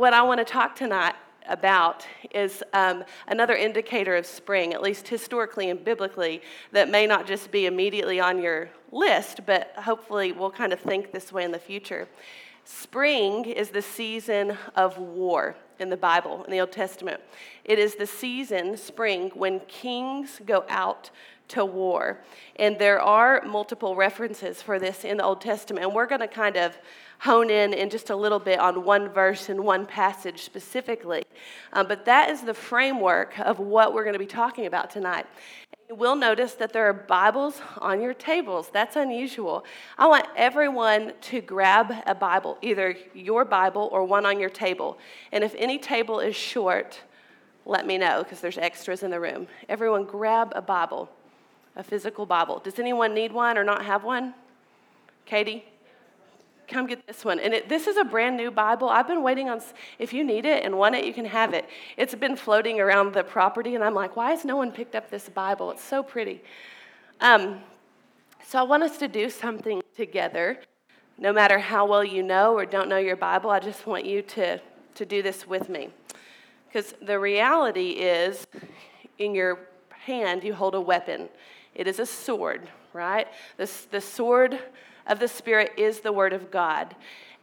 What I want to talk tonight about is um, another indicator of spring, at least historically and biblically, that may not just be immediately on your list, but hopefully we'll kind of think this way in the future. Spring is the season of war in the Bible, in the Old Testament. It is the season, spring, when kings go out to war. And there are multiple references for this in the Old Testament. And we're going to kind of hone in in just a little bit on one verse and one passage specifically. Um, but that is the framework of what we're going to be talking about tonight. You will notice that there are Bibles on your tables. That's unusual. I want everyone to grab a Bible, either your Bible or one on your table. And if any table is short, let me know because there's extras in the room. Everyone grab a Bible, a physical Bible. Does anyone need one or not have one? Katie? Come get this one. And it, this is a brand new Bible. I've been waiting on, if you need it and want it, you can have it. It's been floating around the property, and I'm like, why has no one picked up this Bible? It's so pretty. Um, so I want us to do something together. No matter how well you know or don't know your Bible, I just want you to, to do this with me. Because the reality is, in your hand, you hold a weapon. It is a sword, right? This, the sword of the Spirit is the Word of God.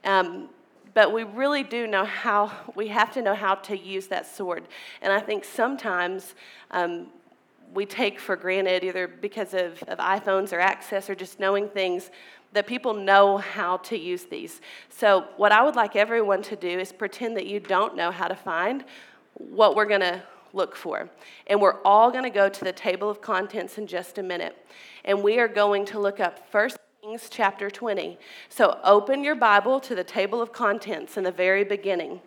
Um, but we really do know how, we have to know how to use that sword. And I think sometimes um, we take for granted, either because of, of iPhones or access or just knowing things, that people know how to use these. So, what I would like everyone to do is pretend that you don't know how to find what we're going to look for. And we're all going to go to the table of contents in just a minute. And we are going to look up First Kings chapter 20. So open your Bible to the table of contents in the very beginning,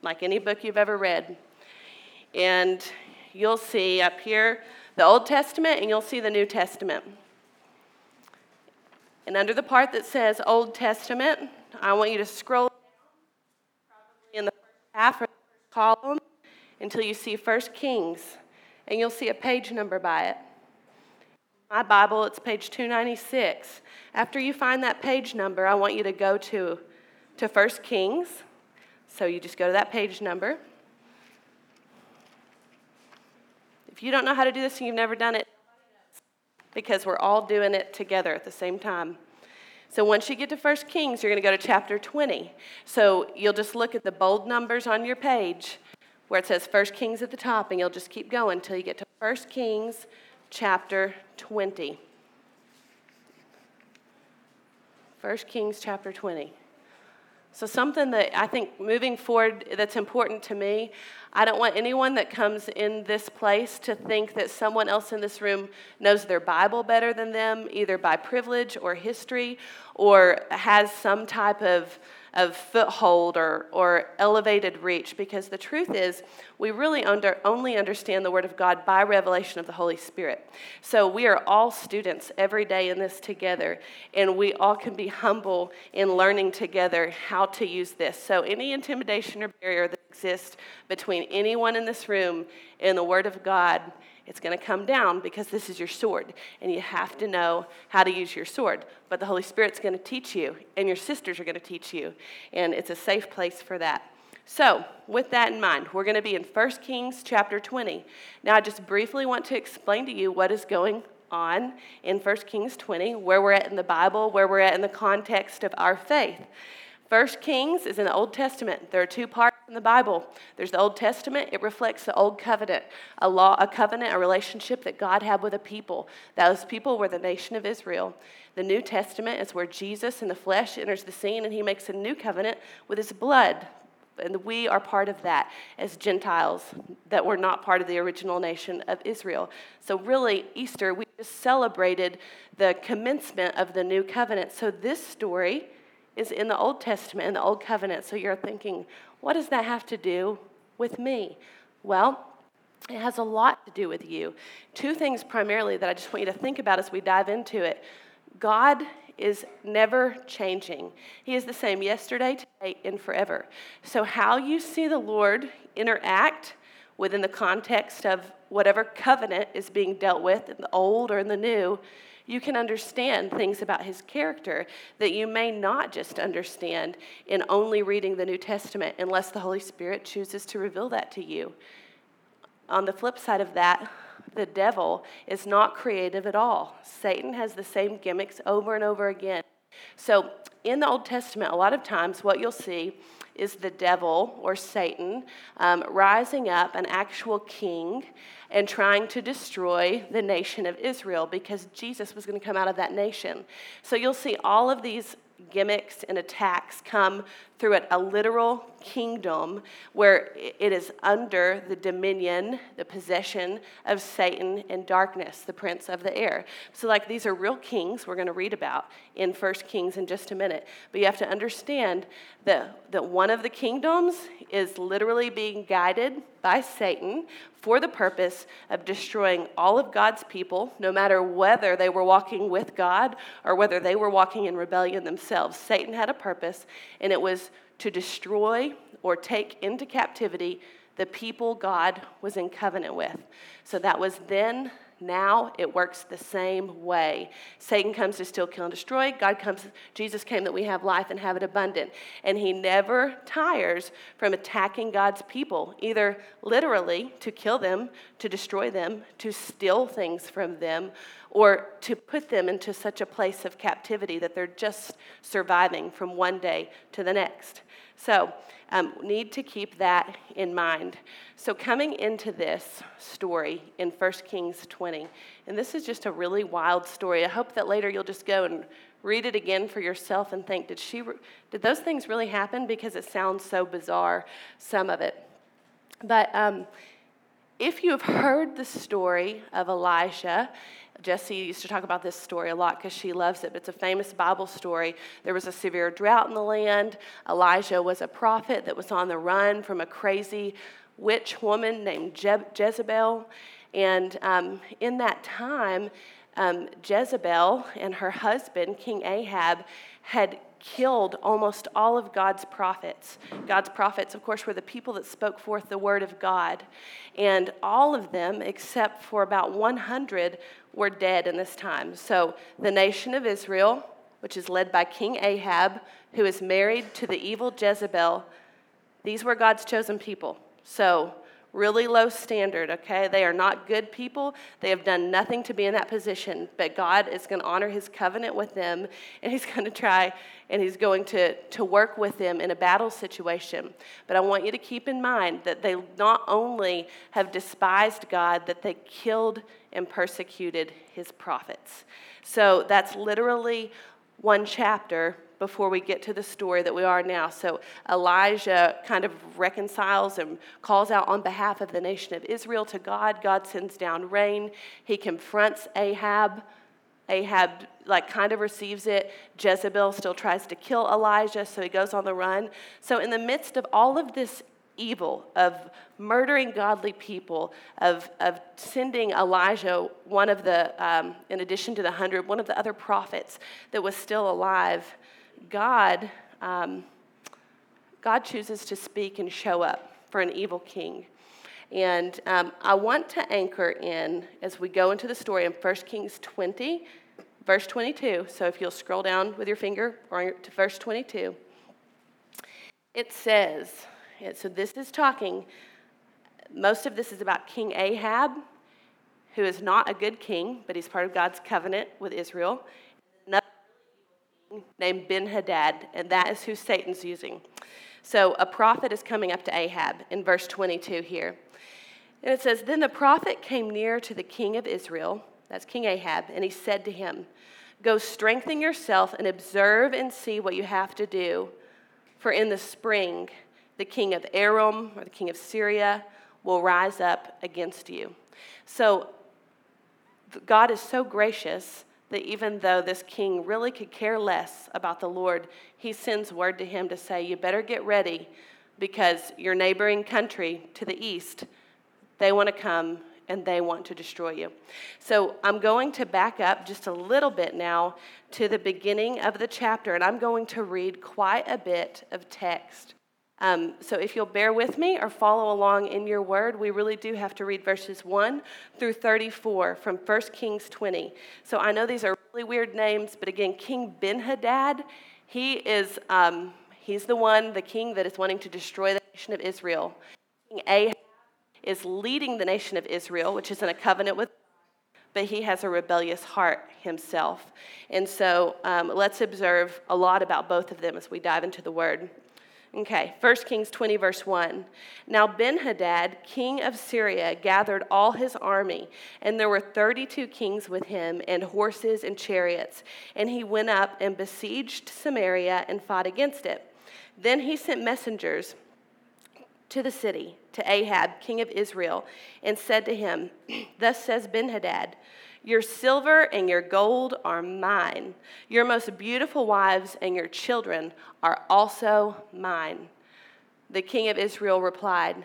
like any book you've ever read. And you'll see up here the Old Testament and you'll see the New Testament. And under the part that says Old Testament, I want you to scroll probably in the first half or the first column until you see First Kings, and you'll see a page number by it my Bible, it's page 296. After you find that page number, I want you to go to, to 1 Kings. So you just go to that page number. If you don't know how to do this and you've never done it, because we're all doing it together at the same time. So once you get to 1 Kings, you're going to go to chapter 20. So you'll just look at the bold numbers on your page where it says 1 Kings at the top, and you'll just keep going until you get to 1 Kings chapter 20. 1 Kings chapter 20. So, something that I think moving forward that's important to me, I don't want anyone that comes in this place to think that someone else in this room knows their Bible better than them, either by privilege or history, or has some type of of foothold or, or elevated reach because the truth is we really under, only understand the Word of God by revelation of the Holy Spirit. So we are all students every day in this together, and we all can be humble in learning together how to use this. So any intimidation or barrier that exists between anyone in this room and the Word of God it's going to come down because this is your sword, and you have to know how to use your sword. But the Holy Spirit's going to teach you, and your sisters are going to teach you, and it's a safe place for that. So, with that in mind, we're going to be in 1 Kings chapter 20. Now, I just briefly want to explain to you what is going on in 1 Kings 20, where we're at in the Bible, where we're at in the context of our faith. First Kings is in the Old Testament. There are two parts in the Bible. There's the Old Testament, it reflects the old covenant, a law, a covenant, a relationship that God had with a people. Those people were the nation of Israel. The New Testament is where Jesus in the flesh enters the scene and he makes a new covenant with his blood. And we are part of that as Gentiles that were not part of the original nation of Israel. So, really, Easter, we just celebrated the commencement of the new covenant. So, this story is in the Old Testament, in the Old Covenant. So you're thinking, what does that have to do with me? Well, it has a lot to do with you. Two things primarily that I just want you to think about as we dive into it. God is never changing. He is the same yesterday, today, and forever. So, how you see the Lord interact within the context of whatever covenant is being dealt with in the old or in the new, you can understand things about his character that you may not just understand in only reading the New Testament unless the Holy Spirit chooses to reveal that to you. On the flip side of that, the devil is not creative at all. Satan has the same gimmicks over and over again. So, in the Old Testament, a lot of times what you'll see is the devil or Satan um, rising up, an actual king, and trying to destroy the nation of Israel because Jesus was going to come out of that nation. So you'll see all of these gimmicks and attacks come through it, a literal kingdom where it is under the dominion, the possession of Satan and darkness, the prince of the air. So, like, these are real kings we're going to read about in First Kings in just a minute. But you have to understand that, that one of the kingdoms is literally being guided by Satan for the purpose of destroying all of God's people, no matter whether they were walking with God or whether they were walking in rebellion themselves. Satan had a purpose, and it was to destroy or take into captivity the people God was in covenant with. So that was then, now it works the same way. Satan comes to steal, kill, and destroy. God comes, Jesus came that we have life and have it abundant. And he never tires from attacking God's people, either literally to kill them, to destroy them, to steal things from them, or to put them into such a place of captivity that they're just surviving from one day to the next. So, um, need to keep that in mind. So, coming into this story in 1 Kings 20, and this is just a really wild story. I hope that later you'll just go and read it again for yourself and think, did she, did those things really happen? Because it sounds so bizarre, some of it. But um, if you have heard the story of Elijah Jesse used to talk about this story a lot because she loves it. but It's a famous Bible story. There was a severe drought in the land. Elijah was a prophet that was on the run from a crazy witch woman named Je- Jezebel. And um, in that time, um, Jezebel and her husband, King Ahab, had killed almost all of God's prophets. God's prophets, of course, were the people that spoke forth the word of God. And all of them, except for about 100, were dead in this time. So the nation of Israel, which is led by King Ahab, who is married to the evil Jezebel, these were God's chosen people. So really low standard, okay? They are not good people. They have done nothing to be in that position, but God is going to honor his covenant with them, and he's going to try and he's going to, to work with them in a battle situation. But I want you to keep in mind that they not only have despised God, that they killed and persecuted his prophets. So that's literally one chapter before we get to the story that we are now. So Elijah kind of reconciles and calls out on behalf of the nation of Israel to God. God sends down rain. He confronts Ahab. Ahab like kind of receives it. Jezebel still tries to kill Elijah, so he goes on the run. So in the midst of all of this evil, of murdering godly people, of, of sending Elijah, one of the, um, in addition to the hundred, one of the other prophets that was still alive, God, um, God chooses to speak and show up for an evil king. And um, I want to anchor in as we go into the story in 1 Kings 20, verse 22. So if you'll scroll down with your finger to verse 22, it says, so this is talking, most of this is about King Ahab, who is not a good king, but he's part of God's covenant with Israel named Ben Hadad, and that is who Satan's using. So a prophet is coming up to Ahab in verse 22 here. And it says, Then the prophet came near to the king of Israel, that's King Ahab, and he said to him, Go strengthen yourself and observe and see what you have to do. For in the spring, the king of Aram or the king of Syria will rise up against you. So God is so gracious that even though this king really could care less about the Lord, he sends word to him to say, You better get ready because your neighboring country to the east, they want to come and they want to destroy you. So I'm going to back up just a little bit now to the beginning of the chapter, and I'm going to read quite a bit of text. Um, so if you'll bear with me or follow along in your word, we really do have to read verses 1 through 34 from 1 Kings 20. So I know these are really weird names, but again, King Ben-Hadad, he is, um, he's the one, the king that is wanting to destroy the nation of Israel. King Ahab is leading the nation of Israel, which is in a covenant with but he has a rebellious heart himself. And so um, let's observe a lot about both of them as we dive into the word. Okay, 1 Kings 20, verse 1. Now Ben Hadad, king of Syria, gathered all his army, and there were 32 kings with him, and horses and chariots. And he went up and besieged Samaria and fought against it. Then he sent messengers to the city, to Ahab, king of Israel, and said to him, Thus says Ben Hadad, your silver and your gold are mine. Your most beautiful wives and your children are also mine. The king of Israel replied,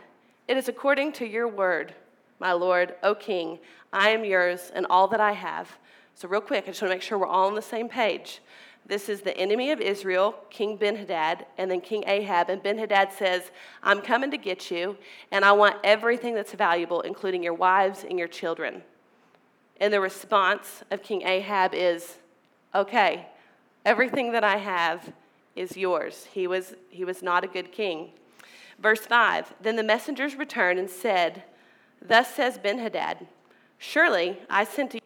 It is according to your word, my lord, O king. I am yours and all that I have. So, real quick, I just want to make sure we're all on the same page. This is the enemy of Israel, King Ben Hadad, and then King Ahab. And Ben Hadad says, I'm coming to get you, and I want everything that's valuable, including your wives and your children. And the response of King Ahab is, Okay, everything that I have is yours. He was, he was not a good king. Verse 5 Then the messengers returned and said, Thus says Benhadad, Surely I sent to you,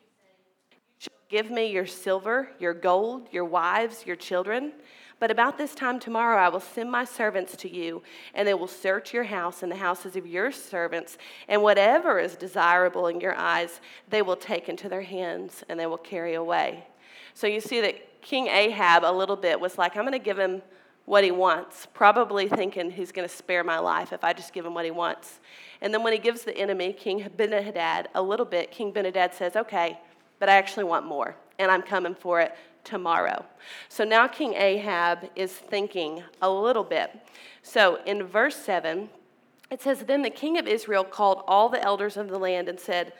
give me your silver, your gold, your wives, your children. But about this time tomorrow, I will send my servants to you, and they will search your house and the houses of your servants, and whatever is desirable in your eyes, they will take into their hands and they will carry away. So you see that King Ahab, a little bit, was like, I'm going to give him what he wants, probably thinking he's going to spare my life if I just give him what he wants. And then when he gives the enemy, King Ben-Hadad, a little bit, King Ben-Hadad says, Okay, but I actually want more, and I'm coming for it tomorrow. So now King Ahab is thinking a little bit. So in verse 7, it says, Then the king of Israel called all the elders of the land and said,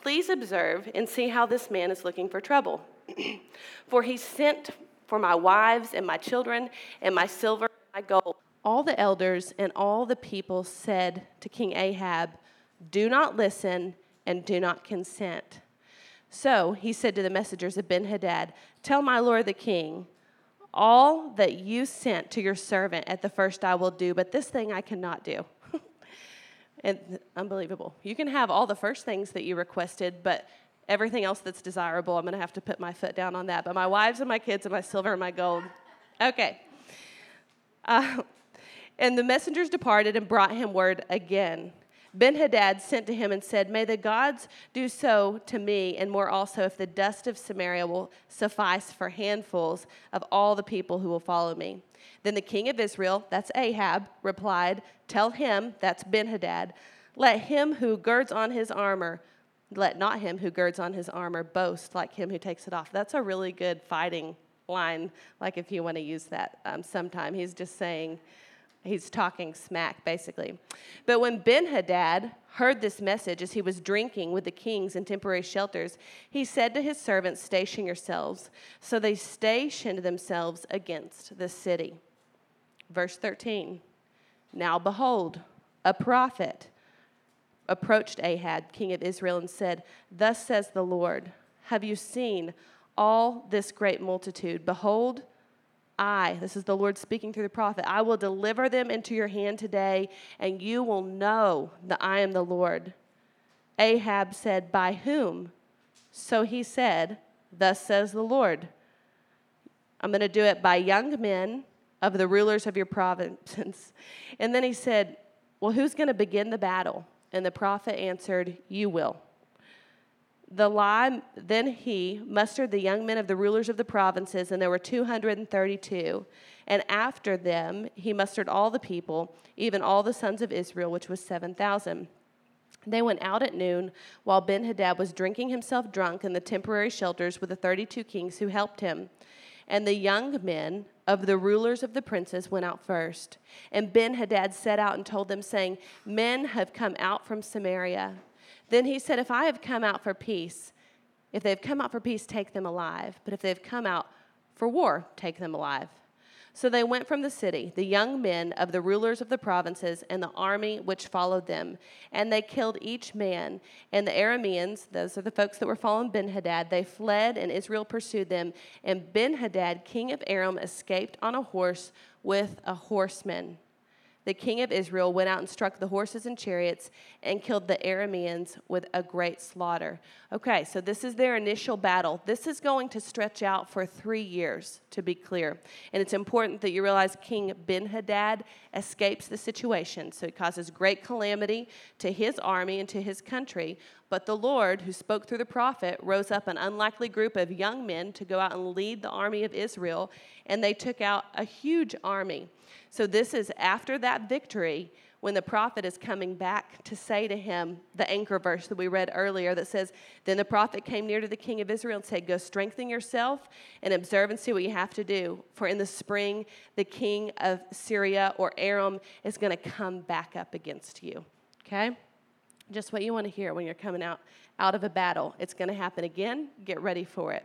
Please observe and see how this man is looking for trouble. for he sent for my wives and my children and my silver and my gold. All the elders and all the people said to King Ahab, Do not listen and do not consent. So he said to the messengers of Ben Hadad, Tell my lord the king, all that you sent to your servant at the first I will do, but this thing I cannot do. and unbelievable. You can have all the first things that you requested, but everything else that's desirable, I'm going to have to put my foot down on that. But my wives and my kids and my silver and my gold. Okay. Uh, and the messengers departed and brought him word again. Ben Hadad sent to him and said, May the gods do so to me, and more also, if the dust of Samaria will suffice for handfuls of all the people who will follow me. Then the king of Israel, that's Ahab, replied, Tell him, that's Ben Hadad, let him who girds on his armor, let not him who girds on his armor boast like him who takes it off. That's a really good fighting line, like if you want to use that um, sometime. He's just saying, He's talking smack, basically. But when Ben Hadad heard this message as he was drinking with the kings in temporary shelters, he said to his servants, Station yourselves. So they stationed themselves against the city. Verse 13 Now behold, a prophet approached Ahab, king of Israel, and said, Thus says the Lord, Have you seen all this great multitude? Behold, I, this is the Lord speaking through the prophet, I will deliver them into your hand today, and you will know that I am the Lord. Ahab said, By whom? So he said, Thus says the Lord. I'm going to do it by young men of the rulers of your provinces. And then he said, Well, who's going to begin the battle? And the prophet answered, You will. The lie, then he mustered the young men of the rulers of the provinces, and there were 232. And after them, he mustered all the people, even all the sons of Israel, which was 7,000. They went out at noon while Ben Hadad was drinking himself drunk in the temporary shelters with the 32 kings who helped him. And the young men of the rulers of the princes went out first. And Ben Hadad set out and told them, saying, Men have come out from Samaria. Then he said, If I have come out for peace, if they've come out for peace, take them alive. But if they've come out for war, take them alive. So they went from the city, the young men of the rulers of the provinces, and the army which followed them. And they killed each man. And the Arameans, those are the folks that were following Ben Hadad, they fled, and Israel pursued them. And Ben Hadad, king of Aram, escaped on a horse with a horseman the king of Israel went out and struck the horses and chariots and killed the Arameans with a great slaughter. Okay, so this is their initial battle. This is going to stretch out for three years, to be clear. And it's important that you realize King Ben Hadad escapes the situation. So it causes great calamity to his army and to his country. But the Lord, who spoke through the prophet, rose up an unlikely group of young men to go out and lead the army of Israel, and they took out a huge army. So, this is after that victory when the prophet is coming back to say to him the anchor verse that we read earlier that says, Then the prophet came near to the king of Israel and said, Go strengthen yourself and observe and see what you have to do. For in the spring, the king of Syria or Aram is going to come back up against you. Okay? Just what you want to hear when you're coming out, out of a battle. It's going to happen again. Get ready for it.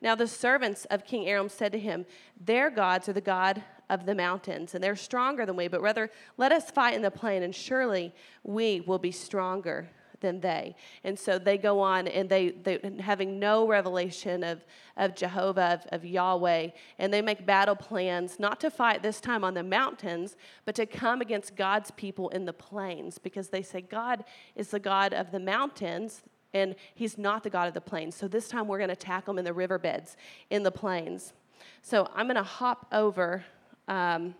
Now, the servants of King Aram said to him, Their gods are the God of the mountains, and they're stronger than we, but rather let us fight in the plain, and surely we will be stronger than they. And so they go on and they, they having no revelation of, of Jehovah, of, of Yahweh, and they make battle plans not to fight this time on the mountains, but to come against God's people in the plains because they say God is the God of the mountains, and he's not the God of the plains. So this time we're going to attack them in the riverbeds, in the plains. So I'm going to hop over um,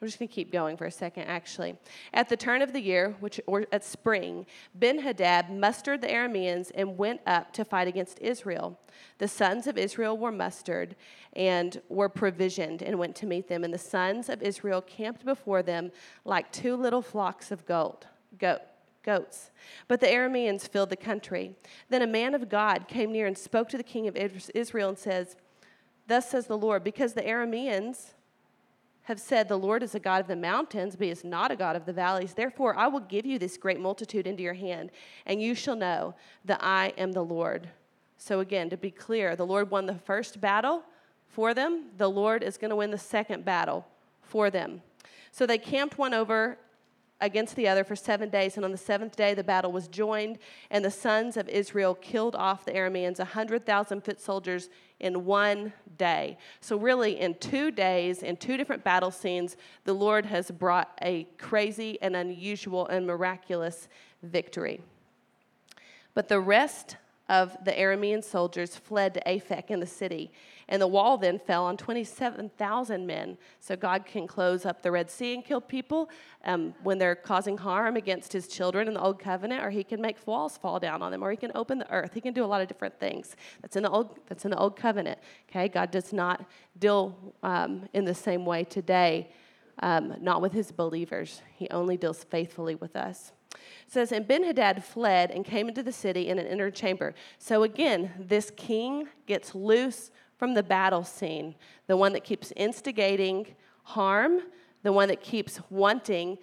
we're just going to keep going for a second, actually. At the turn of the year, which or at spring, Ben Hadad mustered the Arameans and went up to fight against Israel. The sons of Israel were mustered and were provisioned and went to meet them. And the sons of Israel camped before them like two little flocks of goat, goat, goats. But the Arameans filled the country. Then a man of God came near and spoke to the king of Israel and says, Thus says the Lord, because the Arameans have said, The Lord is a God of the mountains, but he is not a God of the valleys. Therefore, I will give you this great multitude into your hand, and you shall know that I am the Lord. So, again, to be clear, the Lord won the first battle for them, the Lord is going to win the second battle for them. So they camped one over against the other for seven days, and on the seventh day the battle was joined, and the sons of Israel killed off the Arameans, a hundred thousand foot soldiers in one day. So, really, in two days, in two different battle scenes, the Lord has brought a crazy and unusual and miraculous victory. But the rest of the Aramean soldiers fled to Aphek in the city, and the wall then fell on 27,000 men. So God can close up the Red Sea and kill people um, when they're causing harm against his children in the Old Covenant, or he can make walls fall down on them, or he can open the earth. He can do a lot of different things. That's in the Old, that's in the Old Covenant. Okay, God does not deal um, in the same way today, um, not with his believers. He only deals faithfully with us. It says, And Ben Hadad fled and came into the city in an inner chamber. So again, this king gets loose from the battle scene, the one that keeps instigating harm, the one that keeps wanting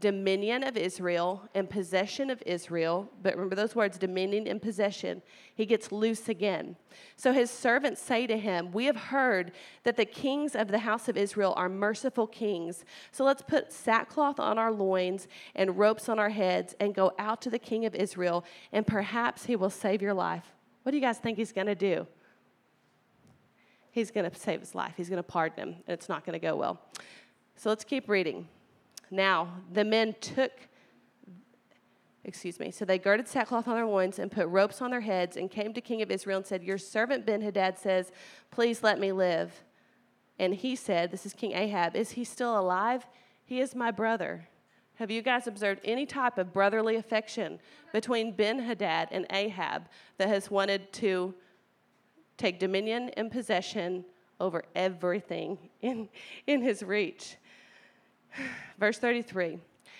dominion of Israel and possession of Israel. But remember those words dominion and possession. He gets loose again. So his servants say to him, We have heard that the kings of the house of Israel are merciful kings. So let's put sackcloth on our loins and ropes on our heads and go out to the king of Israel, and perhaps he will save your life. What do you guys think he's going to do? he's going to save his life. He's going to pardon him, and it's not going to go well. So let's keep reading. Now, the men took, excuse me, so they girded sackcloth on their loins and put ropes on their heads and came to King of Israel and said, Your servant Ben Hadad says, Please let me live. And he said, This is King Ahab, Is he still alive? He is my brother. Have you guys observed any type of brotherly affection between Ben Hadad and Ahab that has wanted to take dominion and possession over everything in, in his reach. Verse 33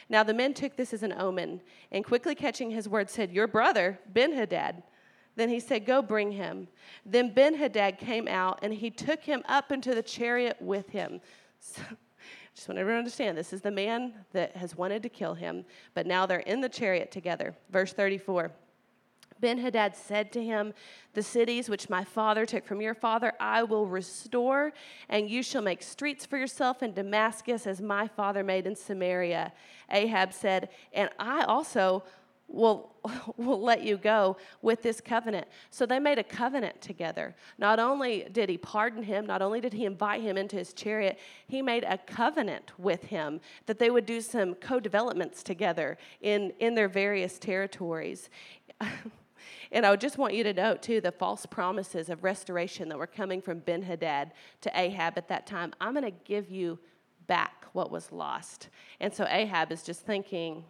Now the men took this as an omen, and quickly catching his word, said, Your brother, Ben Hadad. Then he said, Go bring him. Then Ben Hadad came out, and he took him up into the chariot with him. So, just want everyone to understand this is the man that has wanted to kill him, but now they're in the chariot together. Verse 34. Ben Hadad said to him, The cities which my father took from your father, I will restore, and you shall make streets for yourself in Damascus as my father made in Samaria. Ahab said, And I also will, will let you go with this covenant. So they made a covenant together. Not only did he pardon him, not only did he invite him into his chariot, he made a covenant with him that they would do some co developments together in, in their various territories. And I just want you to note, too, the false promises of restoration that were coming from Ben Hadad to Ahab at that time. I'm going to give you back what was lost. And so Ahab is just thinking,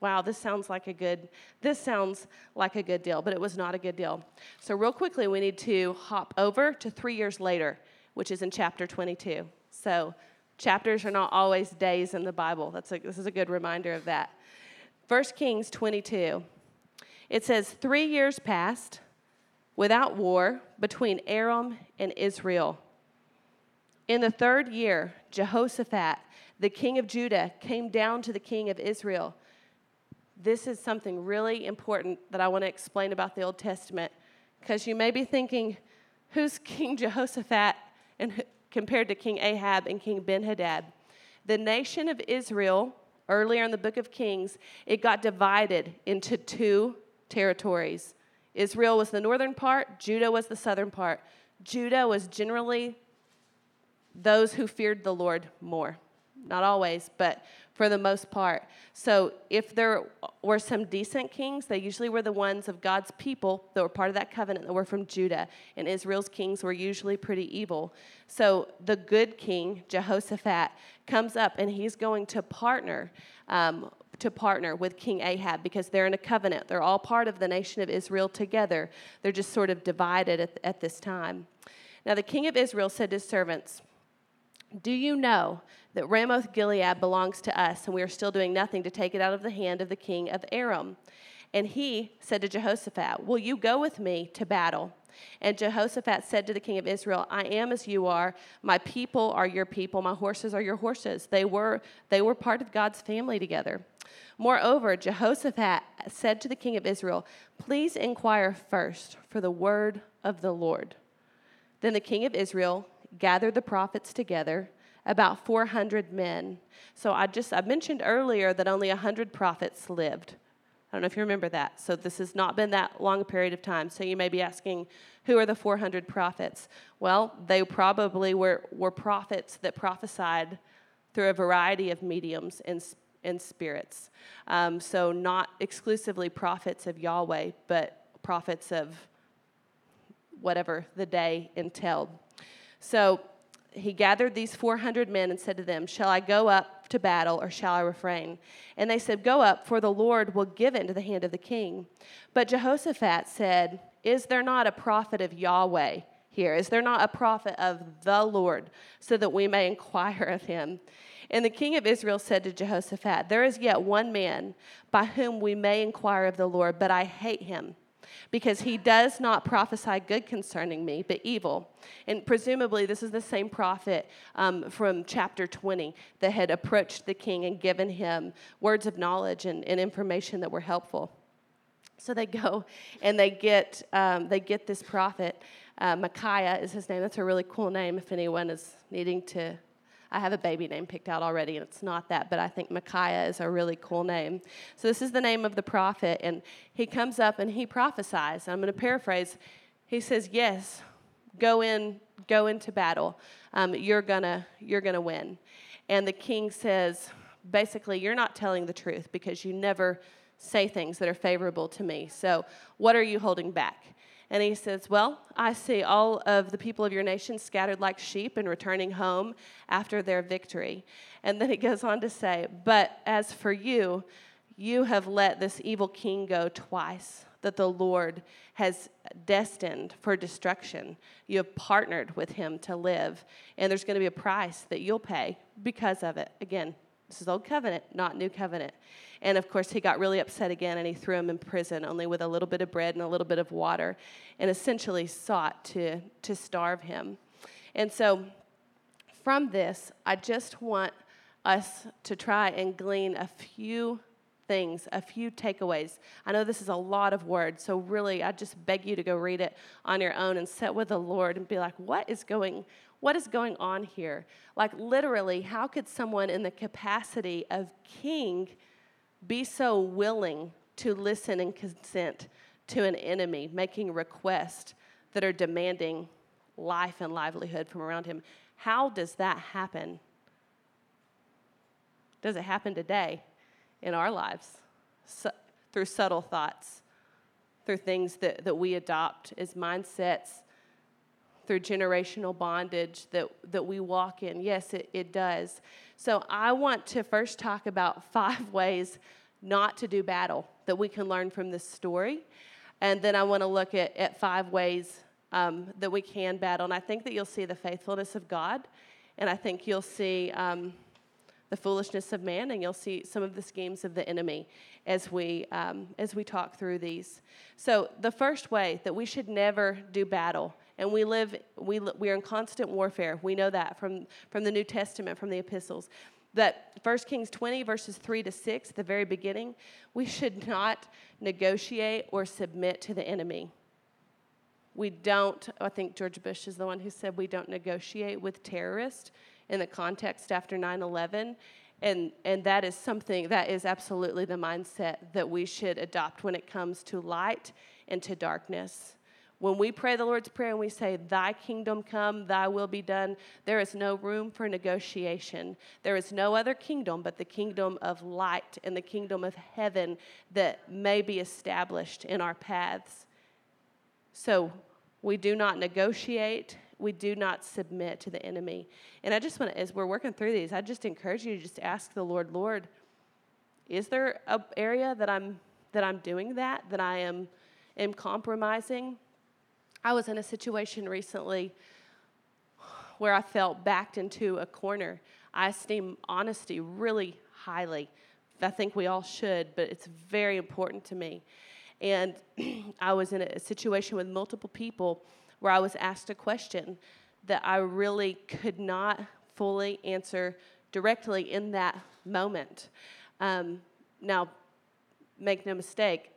wow, this sounds like a good, this sounds like a good deal, but it was not a good deal. So real quickly, we need to hop over to three years later, which is in chapter 22. So chapters are not always days in the Bible. That's a, this is a good reminder of that. 1 Kings 22. It says, Three years passed without war between Aram and Israel. In the third year, Jehoshaphat, the king of Judah, came down to the king of Israel. This is something really important that I want to explain about the Old Testament because you may be thinking, who's King Jehoshaphat and compared to King Ahab and King Ben-Hadad? The nation of Israel, earlier in the book of Kings, it got divided into two territories. Israel was the northern part, Judah was the southern part. Judah was generally those who feared the Lord more. Not always, but for the most part. So, if there were some decent kings, they usually were the ones of God's people that were part of that covenant that were from Judah. And Israel's kings were usually pretty evil. So, the good king, Jehoshaphat, comes up and he's going to partner um, to partner with King Ahab because they're in a covenant. They're all part of the nation of Israel together. They're just sort of divided at, at this time. Now, the king of Israel said to his servants, Do you know that Ramoth Gilead belongs to us, and we are still doing nothing to take it out of the hand of the king of Aram? And he said to Jehoshaphat, Will you go with me to battle? And Jehoshaphat said to the king of Israel, I am as you are. My people are your people. My horses are your horses. They were, they were part of God's family together. Moreover, Jehoshaphat said to the king of Israel, Please inquire first for the word of the Lord. Then the king of Israel gathered the prophets together, about 400 men. So I just I mentioned earlier that only 100 prophets lived. I don't know if you remember that. So this has not been that long a period of time. So you may be asking, who are the 400 prophets? Well, they probably were, were prophets that prophesied through a variety of mediums and and spirits. Um, so, not exclusively prophets of Yahweh, but prophets of whatever the day entailed. So, he gathered these 400 men and said to them, Shall I go up to battle or shall I refrain? And they said, Go up, for the Lord will give into the hand of the king. But Jehoshaphat said, Is there not a prophet of Yahweh here? Is there not a prophet of the Lord, so that we may inquire of him? And the king of Israel said to Jehoshaphat, There is yet one man by whom we may inquire of the Lord, but I hate him because he does not prophesy good concerning me, but evil. And presumably, this is the same prophet um, from chapter 20 that had approached the king and given him words of knowledge and, and information that were helpful. So they go and they get, um, they get this prophet. Uh, Micaiah is his name. That's a really cool name if anyone is needing to I have a baby name picked out already, and it's not that, but I think Micaiah is a really cool name. So this is the name of the prophet, and he comes up and he prophesies. I'm going to paraphrase. He says, "Yes, go in, go into battle. Um, you're gonna, you're gonna win." And the king says, basically, you're not telling the truth because you never say things that are favorable to me. So what are you holding back? And he says, Well, I see all of the people of your nation scattered like sheep and returning home after their victory. And then he goes on to say, But as for you, you have let this evil king go twice that the Lord has destined for destruction. You have partnered with him to live, and there's going to be a price that you'll pay because of it. Again, This is old covenant, not new covenant. And of course, he got really upset again and he threw him in prison, only with a little bit of bread and a little bit of water, and essentially sought to, to starve him. And so, from this, I just want us to try and glean a few things, a few takeaways. I know this is a lot of words, so really I just beg you to go read it on your own and sit with the Lord and be like, what is going what is going on here? Like literally, how could someone in the capacity of king be so willing to listen and consent to an enemy making requests that are demanding life and livelihood from around him? How does that happen? Does it happen today? In our lives su- through subtle thoughts, through things that, that we adopt as mindsets, through generational bondage that, that we walk in. Yes, it, it does. So I want to first talk about five ways not to do battle that we can learn from this story. And then I want to look at, at five ways um, that we can battle. And I think that you'll see the faithfulness of God. And I think you'll see um, the foolishness of man, and you'll see some of the schemes of the enemy as we um, as we talk through these. So the first way that we should never do battle, and we live we we are in constant warfare. We know that from from the New Testament, from the epistles. That 1 Kings 20, verses 3 to 6, the very beginning, we should not negotiate or submit to the enemy. We don't, I think George Bush is the one who said we don't negotiate with terrorists in the context after 9 11. And, and that is something that is absolutely the mindset that we should adopt when it comes to light and to darkness. When we pray the Lord's Prayer and we say, Thy kingdom come, Thy will be done, there is no room for negotiation. There is no other kingdom but the kingdom of light and the kingdom of heaven that may be established in our paths. So we do not negotiate we do not submit to the enemy. And I just want to, as we're working through these, I just encourage you to just ask the Lord, Lord, is there an area that I'm that I'm doing that, that I am am compromising? I was in a situation recently where I felt backed into a corner. I esteem honesty really highly. I think we all should, but it's very important to me. And I was in a situation with multiple people where I was asked a question that I really could not fully answer directly in that moment. Um, now, make no mistake,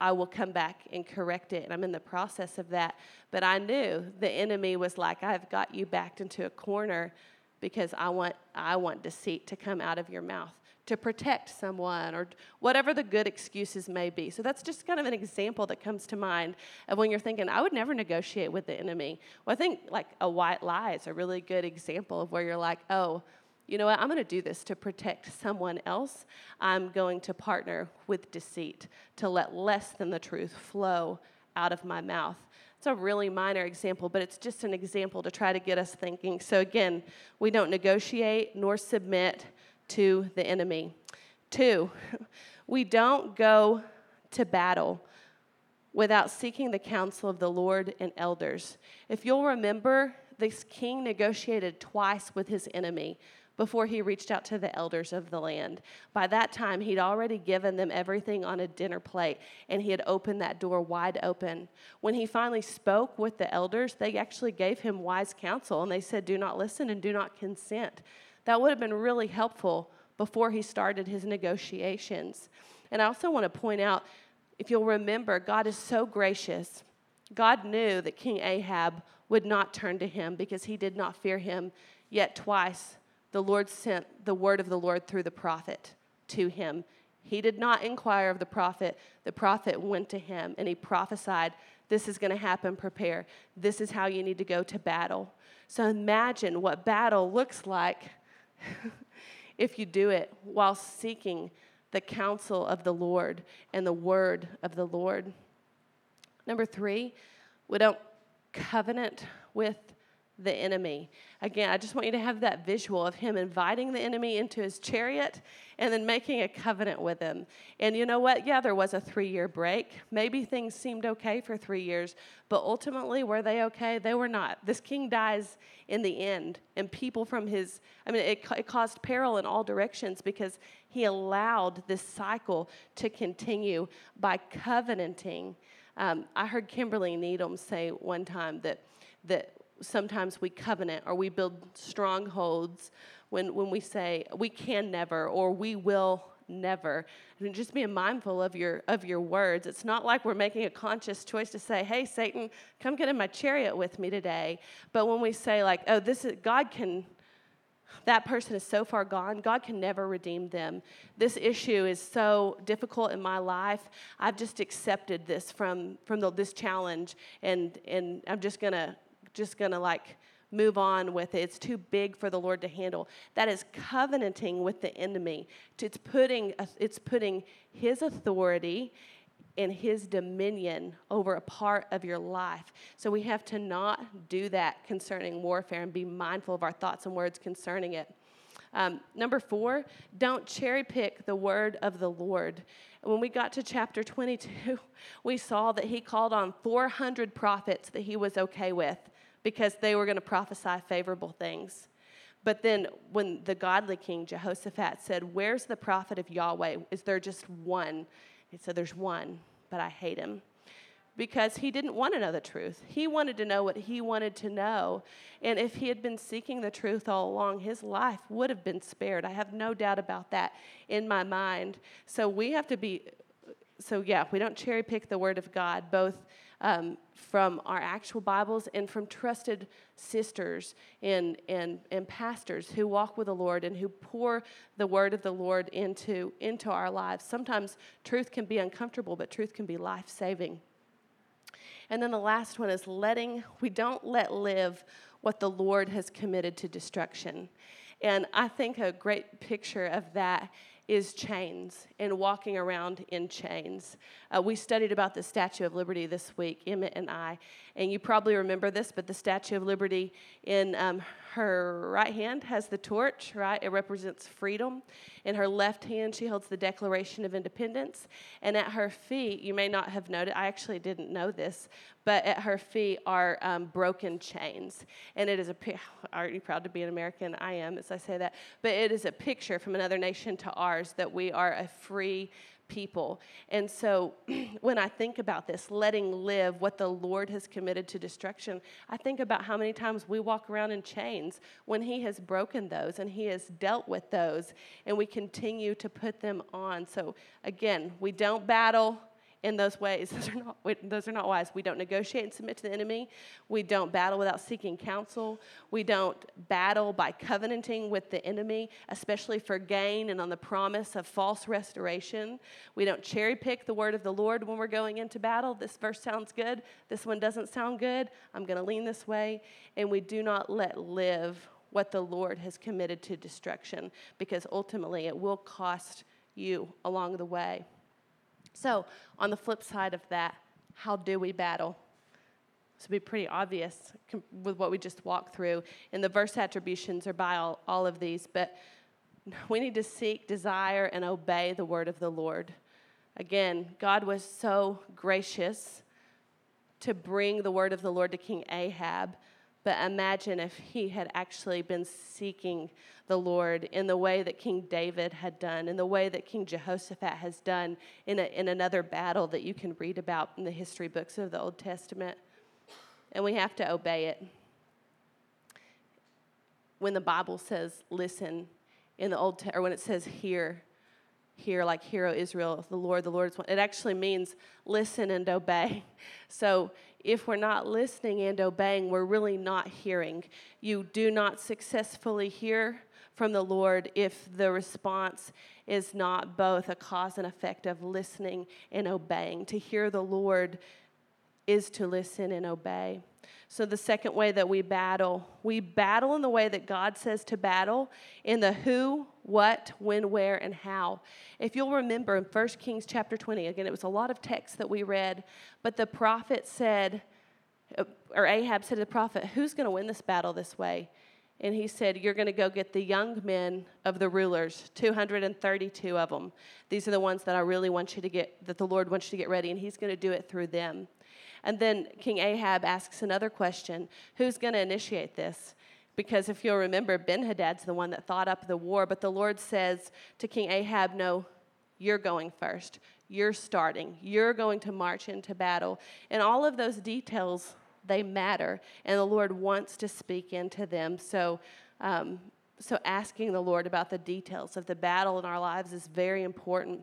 I will come back and correct it. And I'm in the process of that. But I knew the enemy was like, I've got you backed into a corner because I want, I want deceit to come out of your mouth to protect someone or whatever the good excuses may be. So that's just kind of an example that comes to mind of when you're thinking, I would never negotiate with the enemy. Well, I think like a white lie is a really good example of where you're like, oh, you know what, I'm going to do this to protect someone else. I'm going to partner with deceit to let less than the truth flow out of my mouth. It's a really minor example, but it's just an example to try to get us thinking. So, again, we don't negotiate nor submit to the enemy. Two, we don't go to battle without seeking the counsel of the Lord and elders. If you'll remember, this king negotiated twice with his enemy before he reached out to the elders of the land. By that time, he'd already given them everything on a dinner plate and he had opened that door wide open. When he finally spoke with the elders, they actually gave him wise counsel and they said, Do not listen and do not consent. That would have been really helpful before he started his negotiations. And I also want to point out if you'll remember, God is so gracious. God knew that King Ahab would not turn to him because he did not fear him. Yet twice the Lord sent the word of the Lord through the prophet to him. He did not inquire of the prophet. The prophet went to him and he prophesied, This is going to happen, prepare. This is how you need to go to battle. So imagine what battle looks like if you do it while seeking the counsel of the Lord and the word of the Lord. Number three, we don't covenant with the enemy. Again, I just want you to have that visual of him inviting the enemy into his chariot and then making a covenant with him. And you know what? Yeah, there was a three year break. Maybe things seemed okay for three years, but ultimately, were they okay? They were not. This king dies in the end, and people from his, I mean, it, it caused peril in all directions because he allowed this cycle to continue by covenanting. Um, I heard Kimberly Needham say one time that that sometimes we covenant or we build strongholds when, when we say we can never or we will never. And just being mindful of your of your words. It's not like we're making a conscious choice to say hey satan come get in my chariot with me today. But when we say like oh this is god can that person is so far gone. God can never redeem them. This issue is so difficult in my life. I've just accepted this from from the, this challenge and and i'm just gonna just going to like move on with it. It's too big for the Lord to handle. That is covenanting with the enemy. It's putting, it's putting his authority and his dominion over a part of your life. So we have to not do that concerning warfare and be mindful of our thoughts and words concerning it. Um, number four, don't cherry pick the word of the Lord. When we got to chapter 22, we saw that he called on 400 prophets that he was okay with because they were going to prophesy favorable things. But then when the godly king Jehoshaphat said, Where's the prophet of Yahweh? Is there just one? He said, There's one, but I hate him. Because he didn't want to know the truth. He wanted to know what he wanted to know. And if he had been seeking the truth all along, his life would have been spared. I have no doubt about that in my mind. So we have to be, so yeah, we don't cherry pick the word of God, both um, from our actual Bibles and from trusted sisters and, and, and pastors who walk with the Lord and who pour the word of the Lord into, into our lives. Sometimes truth can be uncomfortable, but truth can be life saving. And then the last one is letting, we don't let live what the Lord has committed to destruction. And I think a great picture of that is chains and walking around in chains. Uh, we studied about the Statue of Liberty this week, Emmett and I, and you probably remember this, but the Statue of Liberty in um, her right hand has the torch, right? It represents freedom. In her left hand, she holds the Declaration of Independence. And at her feet, you may not have noted, I actually didn't know this, but at her feet are um, broken chains. And it is a, aren't you proud to be an American? I am, as I say that. But it is a picture from another nation to ours that we are a free people. And so when I think about this, letting live what the Lord has committed to destruction, I think about how many times we walk around in chains when He has broken those and He has dealt with those, and we continue to put them on. So again, we don't battle in those ways. Those are not, those are not wise. We don't negotiate and submit to the enemy. We don't battle without seeking counsel. We don't battle by covenanting with the enemy, especially for gain and on the promise of false restoration. We don't cherry pick the word of the Lord when we're going into battle. This verse sounds good. This one doesn't sound good. I'm going to lean this way. And we do not let live what the Lord has committed to destruction because ultimately it will cost you along the way. So, on the flip side of that, how do we battle? This would be pretty obvious with what we just walked through. And the verse attributions are by all, all of these, but we need to seek, desire, and obey the word of the Lord. Again, God was so gracious to bring the word of the Lord to King Ahab but imagine if he had actually been seeking the Lord in the way that King David had done, in the way that King Jehoshaphat has done in, a, in another battle that you can read about in the history books of the Old Testament. And we have to obey it. When the Bible says listen in the Old Te- or when it says hear, hear like hero Israel, the Lord, the Lord is one. It actually means listen and obey. So if we're not listening and obeying, we're really not hearing. You do not successfully hear from the Lord if the response is not both a cause and effect of listening and obeying. To hear the Lord is to listen and obey. So, the second way that we battle, we battle in the way that God says to battle in the who, what, when, where, and how. If you'll remember in 1 Kings chapter 20, again, it was a lot of text that we read, but the prophet said, uh, or Ahab said to the prophet, Who's going to win this battle this way? And he said, You're going to go get the young men of the rulers, 232 of them. These are the ones that I really want you to get, that the Lord wants you to get ready, and he's going to do it through them. And then King Ahab asks another question Who's going to initiate this? Because if you'll remember, Ben Hadad's the one that thought up the war, but the Lord says to King Ahab, No, you're going first. You're starting. You're going to march into battle. And all of those details, they matter. And the Lord wants to speak into them. So, um, so asking the Lord about the details of the battle in our lives is very important.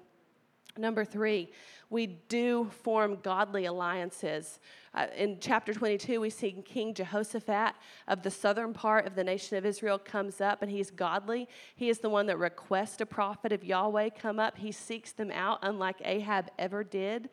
Number three, we do form godly alliances. Uh, in chapter 22, we see King Jehoshaphat of the southern part of the nation of Israel comes up, and he's godly. He is the one that requests a prophet of Yahweh come up. He seeks them out, unlike Ahab ever did.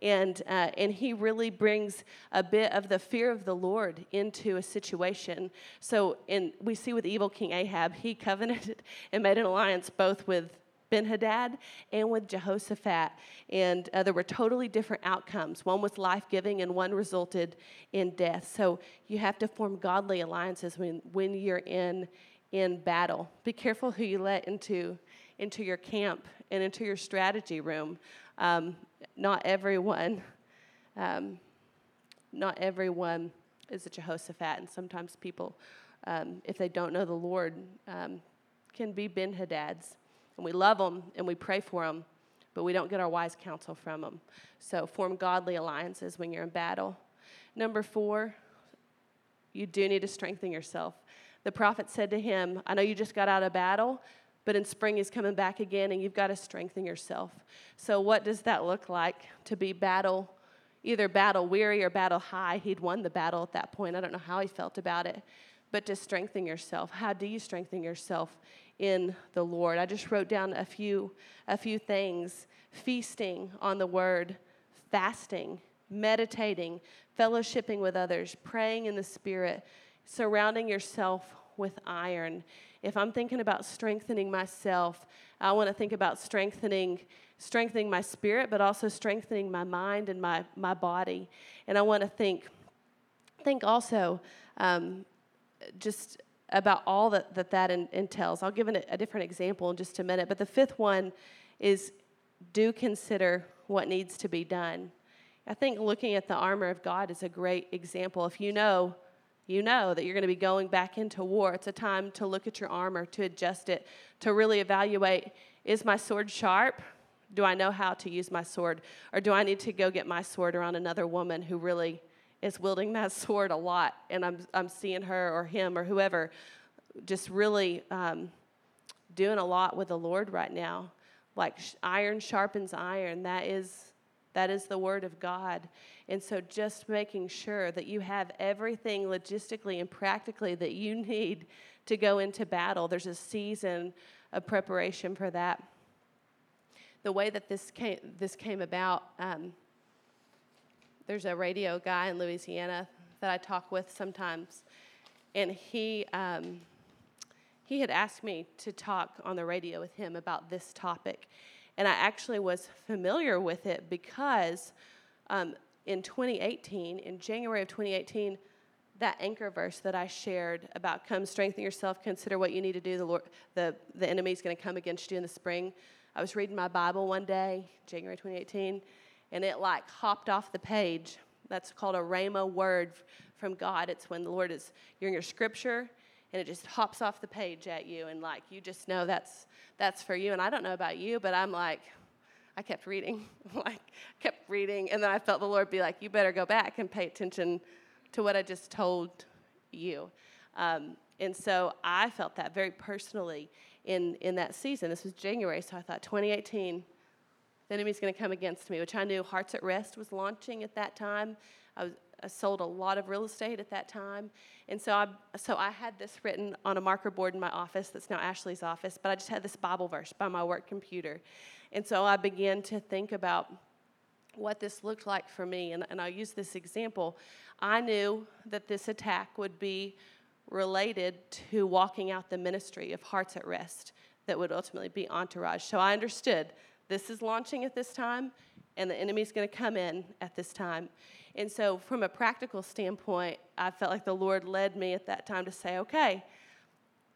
And, uh, and he really brings a bit of the fear of the Lord into a situation. So in, we see with evil King Ahab, he covenanted and made an alliance both with Ben Hadad and with Jehoshaphat. And uh, there were totally different outcomes. One was life giving, and one resulted in death. So you have to form godly alliances when, when you're in, in battle. Be careful who you let into, into your camp and into your strategy room. Um, not everyone. Um, not everyone is a Jehoshaphat, and sometimes people, um, if they don't know the Lord, um, can be Ben Hadads and we love them and we pray for them, but we don't get our wise counsel from them. So form godly alliances when you're in battle. Number four, you do need to strengthen yourself. The prophet said to him, I know you just got out of battle, but in spring he's coming back again and you've got to strengthen yourself. So, what does that look like to be battle, either battle weary or battle high? He'd won the battle at that point. I don't know how he felt about it, but to strengthen yourself. How do you strengthen yourself in the Lord. I just wrote down a few, a few things feasting on the word, fasting, meditating, fellowshipping with others, praying in the Spirit, surrounding yourself with iron. If I'm thinking about strengthening myself, I want to think about strengthening strengthening my spirit, but also strengthening my mind and my, my body. And I want to think think also um, just about all that that, that entails. I'll give an, a different example in just a minute. But the fifth one is do consider what needs to be done. I think looking at the armor of God is a great example. If you know, you know that you're going to be going back into war, it's a time to look at your armor, to adjust it, to really evaluate is my sword sharp? Do I know how to use my sword? Or do I need to go get my sword around another woman who really is wielding that sword a lot, and I'm, I'm seeing her or him or whoever just really um, doing a lot with the Lord right now. Like iron sharpens iron. That is that is the word of God. And so just making sure that you have everything logistically and practically that you need to go into battle. There's a season of preparation for that. The way that this came, this came about, um, there's a radio guy in Louisiana that I talk with sometimes, and he um, he had asked me to talk on the radio with him about this topic, and I actually was familiar with it because um, in 2018, in January of 2018, that anchor verse that I shared about come strengthen yourself, consider what you need to do. The Lord, the the enemy's going to come against you in the spring. I was reading my Bible one day, January 2018 and it like hopped off the page. That's called a rhema word from God. It's when the Lord is, you're in your scripture and it just hops off the page at you and like you just know that's that's for you and i don't know about you but i'm like i kept reading like kept reading and then i felt the lord be like you better go back and pay attention to what i just told you um, and so i felt that very personally in in that season this was january so i thought 2018 the enemy's going to come against me, which I knew Hearts at Rest was launching at that time. I, was, I sold a lot of real estate at that time. And so I, so I had this written on a marker board in my office that's now Ashley's office, but I just had this Bible verse by my work computer. And so I began to think about what this looked like for me. And, and I'll use this example. I knew that this attack would be related to walking out the ministry of Hearts at Rest that would ultimately be Entourage. So I understood this is launching at this time, and the enemy's going to come in at this time. And so, from a practical standpoint, I felt like the Lord led me at that time to say, okay,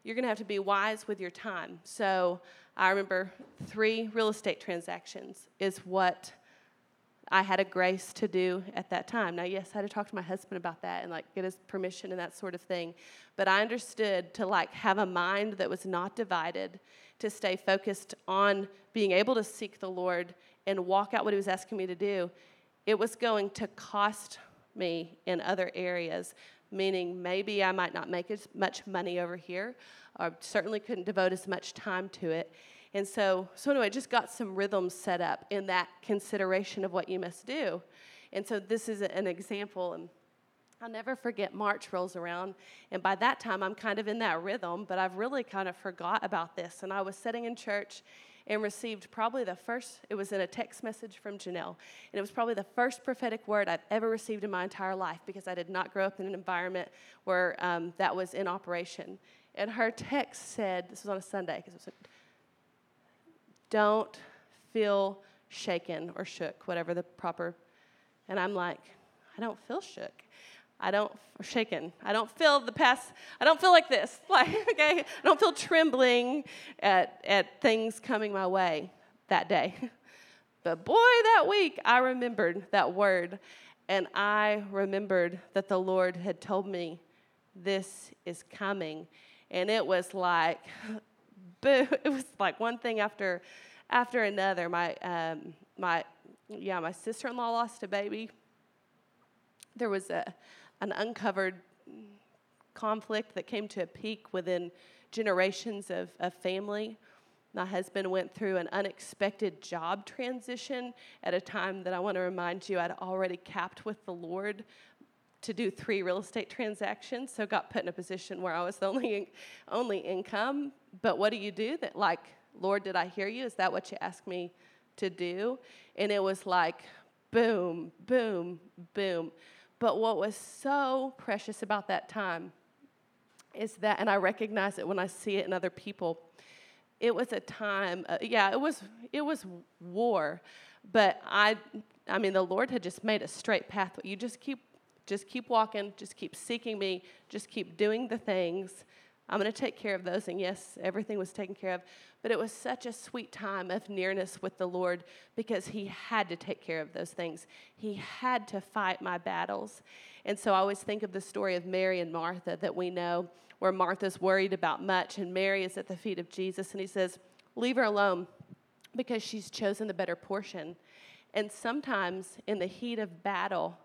you're going to have to be wise with your time. So, I remember three real estate transactions is what I had a grace to do at that time. Now, yes, I had to talk to my husband about that and like get his permission and that sort of thing. But I understood to like have a mind that was not divided, to stay focused on being able to seek the Lord and walk out what he was asking me to do. It was going to cost me in other areas, meaning maybe I might not make as much money over here, or certainly couldn't devote as much time to it. And so, so anyway, just got some rhythms set up in that consideration of what you must do. And so this is an example. And I'll never forget March rolls around. And by that time, I'm kind of in that rhythm, but I've really kind of forgot about this. And I was sitting in church and received probably the first, it was in a text message from Janelle. And it was probably the first prophetic word I've ever received in my entire life because I did not grow up in an environment where um, that was in operation. And her text said, this was on a Sunday because it was don't feel shaken or shook, whatever the proper. And I'm like, I don't feel shook. I don't shaken. I don't feel the past. I don't feel like this. Like okay, I don't feel trembling at at things coming my way that day. But boy, that week I remembered that word, and I remembered that the Lord had told me, "This is coming," and it was like boo! it was like one thing after after another. My um, my yeah, my sister-in-law lost a baby. There was a an uncovered conflict that came to a peak within generations of, of family. My husband went through an unexpected job transition at a time that I want to remind you I'd already capped with the Lord to do three real estate transactions, so got put in a position where I was the only only income. But what do you do that like, Lord, did I hear you? Is that what you asked me to do? And it was like boom, boom, boom. But what was so precious about that time is that, and I recognize it when I see it in other people. It was a time, uh, yeah, it was it was war, but I, I mean, the Lord had just made a straight path. You just keep just keep walking, just keep seeking me, just keep doing the things. I'm going to take care of those. And yes, everything was taken care of. But it was such a sweet time of nearness with the Lord because He had to take care of those things. He had to fight my battles. And so I always think of the story of Mary and Martha that we know, where Martha's worried about much and Mary is at the feet of Jesus. And He says, Leave her alone because she's chosen the better portion. And sometimes in the heat of battle,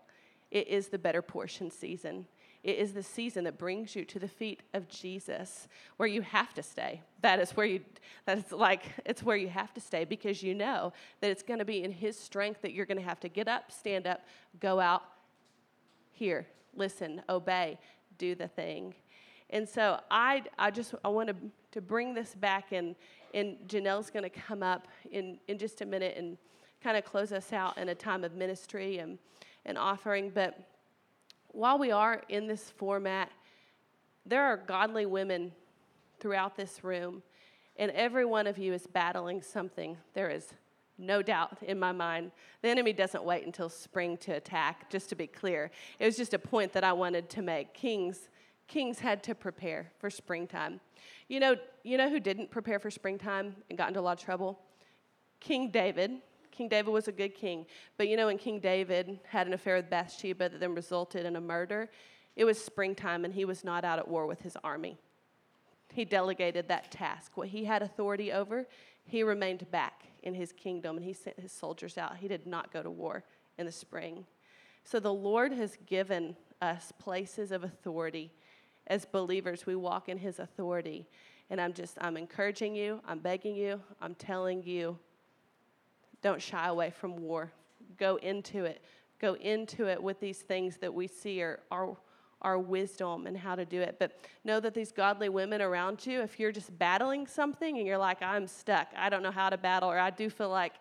it is the better portion season. It is the season that brings you to the feet of Jesus, where you have to stay. That is where you, that is like, it's where you have to stay because you know that it's going to be in His strength that you're going to have to get up, stand up, go out, hear, listen, obey, do the thing. And so I, I just, I want to, to bring this back, and, and Janelle's going to come up in, in just a minute and kind of close us out in a time of ministry and, and offering. But while we are in this format, there are godly women throughout this room, and every one of you is battling something. There is no doubt in my mind. The enemy doesn't wait until spring to attack, just to be clear. It was just a point that I wanted to make. Kings kings had to prepare for springtime. You know, you know who didn't prepare for springtime and got into a lot of trouble? King David. King David was a good king. But you know, when King David had an affair with Bathsheba that then resulted in a murder, it was springtime and he was not out at war with his army. He delegated that task. What he had authority over, he remained back in his kingdom and he sent his soldiers out. He did not go to war in the spring. So the Lord has given us places of authority. As believers, we walk in his authority. And I'm just, I'm encouraging you, I'm begging you, I'm telling you don't shy away from war. Go into it. Go into it with these things that we see are our, our wisdom and how to do it. But know that these godly women around you, if you're just battling something and you're like, I'm stuck, I don't know how to battle, or I do feel like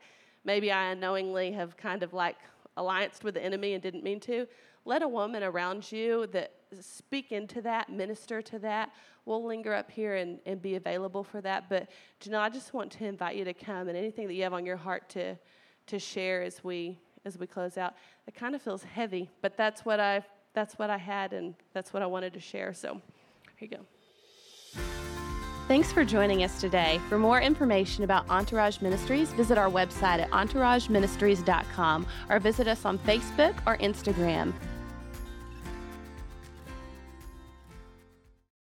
maybe I unknowingly have kind of like allianced with the enemy and didn't mean to, let a woman around you that speak into that, minister to that, we'll linger up here and, and be available for that. But Janelle, I just want to invite you to come and anything that you have on your heart to to share as we as we close out. It kind of feels heavy, but that's what I that's what I had and that's what I wanted to share. So here you go. Thanks for joining us today. For more information about Entourage Ministries, visit our website at entourageministries.com or visit us on Facebook or Instagram.